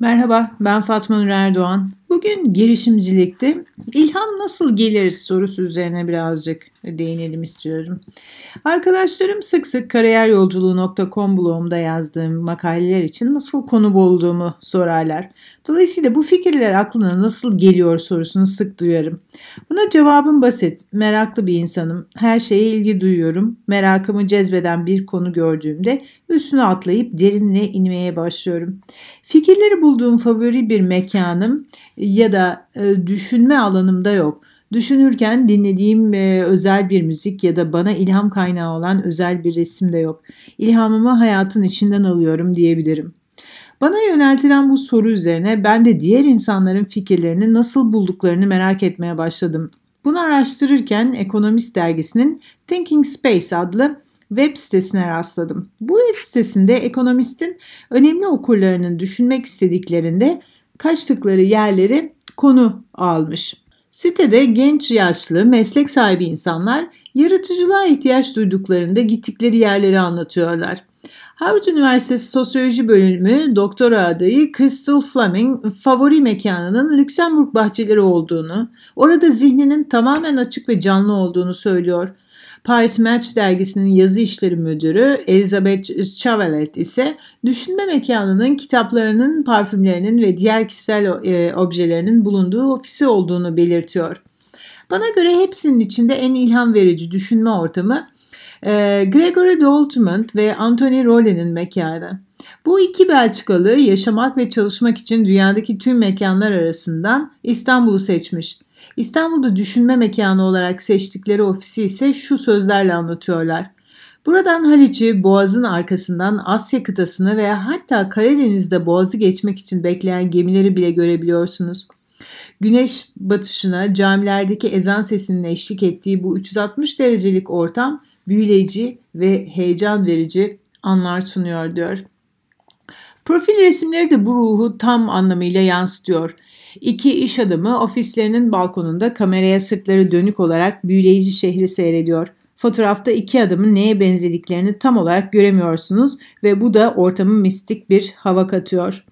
Merhaba, ben Fatma Nur Erdoğan. Bugün girişimcilikte ilham nasıl gelir sorusu üzerine birazcık değinelim istiyorum. Arkadaşlarım sık sık kariyeryolculuğu.com blogumda yazdığım makaleler için nasıl konu bulduğumu sorarlar. Dolayısıyla bu fikirler aklına nasıl geliyor sorusunu sık duyarım. Buna cevabım basit. Meraklı bir insanım. Her şeye ilgi duyuyorum. Merakımı cezbeden bir konu gördüğümde üstüne atlayıp derinle inmeye başlıyorum. Fikirleri bulduğum favori bir mekanım ya da e, düşünme alanımda yok. Düşünürken dinlediğim e, özel bir müzik ya da bana ilham kaynağı olan özel bir resim de yok. İlhamımı hayatın içinden alıyorum diyebilirim. Bana yöneltilen bu soru üzerine ben de diğer insanların fikirlerini nasıl bulduklarını merak etmeye başladım. Bunu araştırırken Ekonomist dergisinin Thinking Space adlı web sitesine rastladım. Bu web sitesinde ekonomistin önemli okurlarının düşünmek istediklerinde kaçtıkları yerleri konu almış. Sitede genç yaşlı meslek sahibi insanlar yaratıcılığa ihtiyaç duyduklarında gittikleri yerleri anlatıyorlar. Harvard Üniversitesi Sosyoloji Bölümü doktora adayı Crystal Fleming favori mekanının Lüksemburg bahçeleri olduğunu, orada zihninin tamamen açık ve canlı olduğunu söylüyor. Paris Match dergisinin yazı işleri müdürü Elizabeth Chavalet ise düşünme mekanının kitaplarının, parfümlerinin ve diğer kişisel e, objelerinin bulunduğu ofisi olduğunu belirtiyor. Bana göre hepsinin içinde en ilham verici düşünme ortamı e, Gregory Doltmund ve Anthony Rolle'nin mekanı. Bu iki Belçikalı yaşamak ve çalışmak için dünyadaki tüm mekanlar arasından İstanbul'u seçmiş. İstanbul'da düşünme mekanı olarak seçtikleri ofisi ise şu sözlerle anlatıyorlar. Buradan Haliç'i, Boğaz'ın arkasından Asya kıtasını veya hatta Karadeniz'de Boğaz'ı geçmek için bekleyen gemileri bile görebiliyorsunuz. Güneş batışına camilerdeki ezan sesinin eşlik ettiği bu 360 derecelik ortam büyüleyici ve heyecan verici anlar sunuyor diyor. Profil resimleri de bu ruhu tam anlamıyla yansıtıyor. İki iş adamı ofislerinin balkonunda kameraya sırtları dönük olarak büyüleyici şehri seyrediyor. Fotoğrafta iki adamın neye benzediklerini tam olarak göremiyorsunuz ve bu da ortamı mistik bir hava katıyor.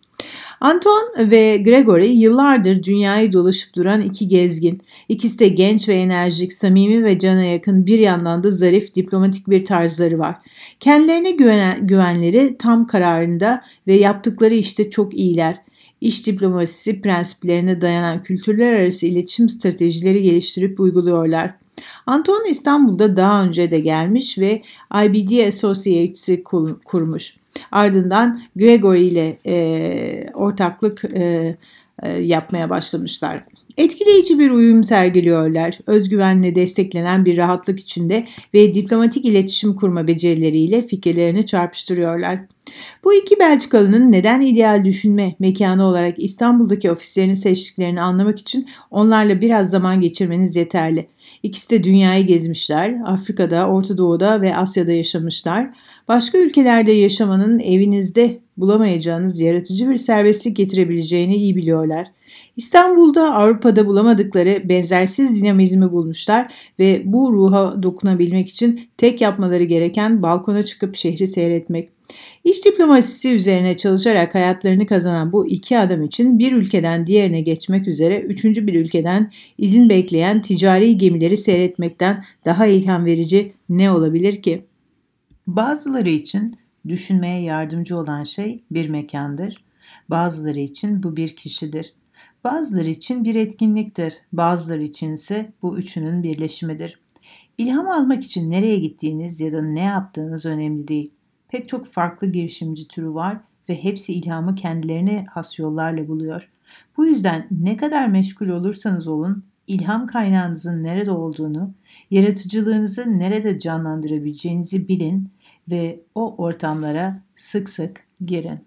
Anton ve Gregory yıllardır dünyayı dolaşıp duran iki gezgin. İkisi de genç ve enerjik, samimi ve cana yakın bir yandan da zarif, diplomatik bir tarzları var. Kendilerine güvenen, güvenleri tam kararında ve yaptıkları işte çok iyiler iş diplomasisi prensiplerine dayanan kültürler arası iletişim stratejileri geliştirip uyguluyorlar. Anton İstanbul'da daha önce de gelmiş ve IBD Associates'i kurmuş. Ardından Gregory ile e, ortaklık e, e, yapmaya başlamışlar. Etkileyici bir uyum sergiliyorlar. Özgüvenle desteklenen bir rahatlık içinde ve diplomatik iletişim kurma becerileriyle fikirlerini çarpıştırıyorlar. Bu iki Belçikalı'nın neden ideal düşünme mekanı olarak İstanbul'daki ofislerini seçtiklerini anlamak için onlarla biraz zaman geçirmeniz yeterli. İkisi de dünyayı gezmişler, Afrika'da, Orta Doğu'da ve Asya'da yaşamışlar. Başka ülkelerde yaşamanın evinizde bulamayacağınız yaratıcı bir serbestlik getirebileceğini iyi biliyorlar. İstanbul'da Avrupa'da bulamadıkları benzersiz dinamizmi bulmuşlar ve bu ruha dokunabilmek için tek yapmaları gereken balkona çıkıp şehri seyretmek. İş diplomasisi üzerine çalışarak hayatlarını kazanan bu iki adam için bir ülkeden diğerine geçmek üzere üçüncü bir ülkeden izin bekleyen ticari gemileri seyretmekten daha ilham verici ne olabilir ki? Bazıları için düşünmeye yardımcı olan şey bir mekandır. Bazıları için bu bir kişidir. Bazıları için bir etkinliktir, bazıları için ise bu üçünün birleşimidir. İlham almak için nereye gittiğiniz ya da ne yaptığınız önemli değil. Pek çok farklı girişimci türü var ve hepsi ilhamı kendilerine has yollarla buluyor. Bu yüzden ne kadar meşgul olursanız olun, ilham kaynağınızın nerede olduğunu, yaratıcılığınızı nerede canlandırabileceğinizi bilin ve o ortamlara sık sık girin.